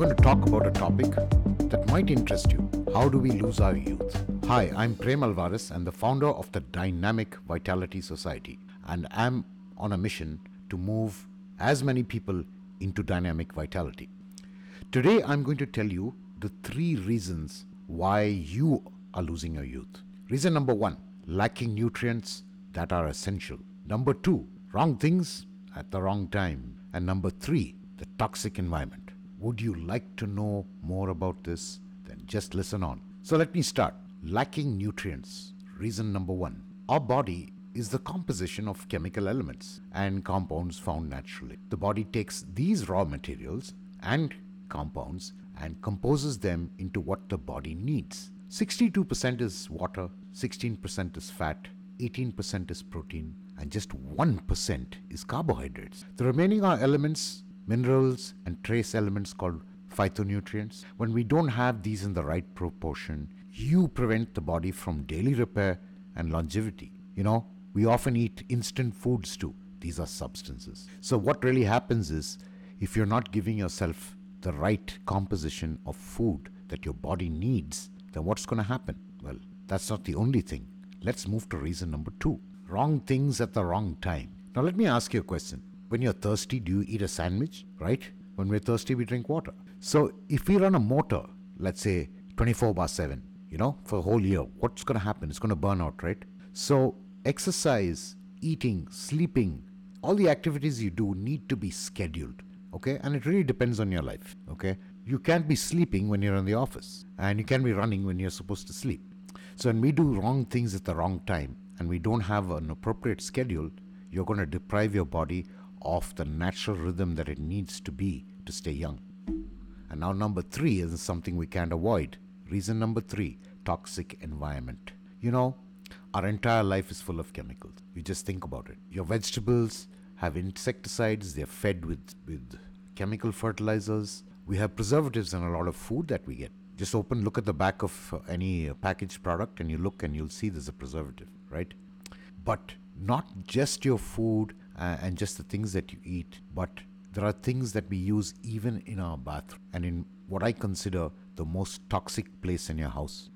going to talk about a topic that might interest you. How do we lose our youth? Hi, I'm Prem Alvarez and the founder of the Dynamic Vitality Society, and I'm on a mission to move as many people into dynamic vitality. Today, I'm going to tell you the three reasons why you are losing your youth. Reason number one lacking nutrients that are essential. Number two, wrong things at the wrong time. And number three, the toxic environment. Would you like to know more about this? Then just listen on. So let me start. Lacking nutrients. Reason number one our body is the composition of chemical elements and compounds found naturally. The body takes these raw materials and compounds and composes them into what the body needs. 62% is water, 16% is fat, 18% is protein, and just 1% is carbohydrates. The remaining are elements, minerals, and trace elements called phytonutrients. When we don't have these in the right proportion, you prevent the body from daily repair and longevity. You know, we often eat instant foods too. These are substances. So, what really happens is if you're not giving yourself the right composition of food that your body needs, then what's going to happen? Well, that's not the only thing. Let's move to reason number two wrong things at the wrong time. Now, let me ask you a question. When you're thirsty, do you eat a sandwich, right? When we're thirsty, we drink water. So, if we run a motor, let's say 24 bar 7, you know, for a whole year, what's going to happen? It's going to burn out, right? So, exercise, eating, sleeping, all the activities you do need to be scheduled, okay? And it really depends on your life, okay? You can't be sleeping when you're in the office, and you can't be running when you're supposed to sleep. So, when we do wrong things at the wrong time and we don't have an appropriate schedule, you're going to deprive your body of the natural rhythm that it needs to be to stay young. And now, number three is something we can't avoid. Reason number three toxic environment. You know, our entire life is full of chemicals. You just think about it. Your vegetables have insecticides, they're fed with, with chemical fertilizers. We have preservatives in a lot of food that we get. Just open, look at the back of uh, any uh, packaged product, and you look and you'll see there's a preservative, right? But not just your food uh, and just the things that you eat, but there are things that we use even in our bathroom and in what I consider the most toxic place in your house.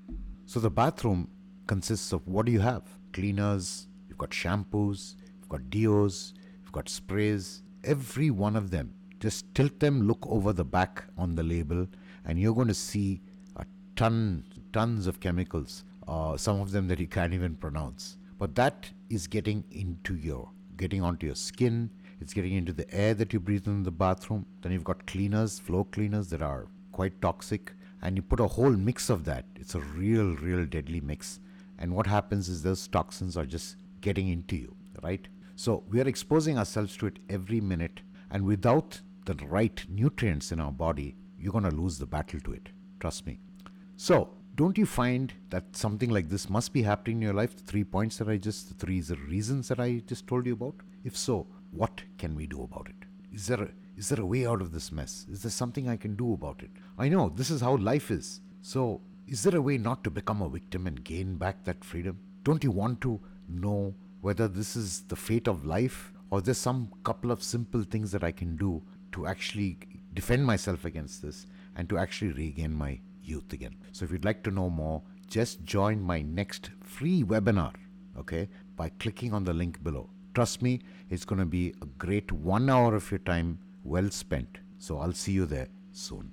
So the bathroom consists of what do you have? Cleaners, you've got shampoos, you've got deos, you've got sprays, every one of them. Just tilt them, look over the back on the label, and you're going to see a ton, tons of chemicals, uh, some of them that you can't even pronounce. But that is getting into your, getting onto your skin, it's getting into the air that you breathe in the bathroom. Then you've got cleaners, floor cleaners that are quite toxic. And you put a whole mix of that. It's a real, real deadly mix. And what happens is those toxins are just getting into you, right? So we are exposing ourselves to it every minute. And without the right nutrients in our body, you're going to lose the battle to it. Trust me. So, don't you find that something like this must be happening in your life? The three points that I just, the three reasons that I just told you about? If so, what can we do about it? Is there, a, is there a way out of this mess? Is there something I can do about it? I know this is how life is. So, is there a way not to become a victim and gain back that freedom? Don't you want to know whether this is the fate of life or there's some couple of simple things that I can do to actually defend myself against this and to actually regain my youth again? So, if you'd like to know more, just join my next free webinar, okay, by clicking on the link below. Trust me, it's going to be a great one hour of your time well spent. So I'll see you there soon.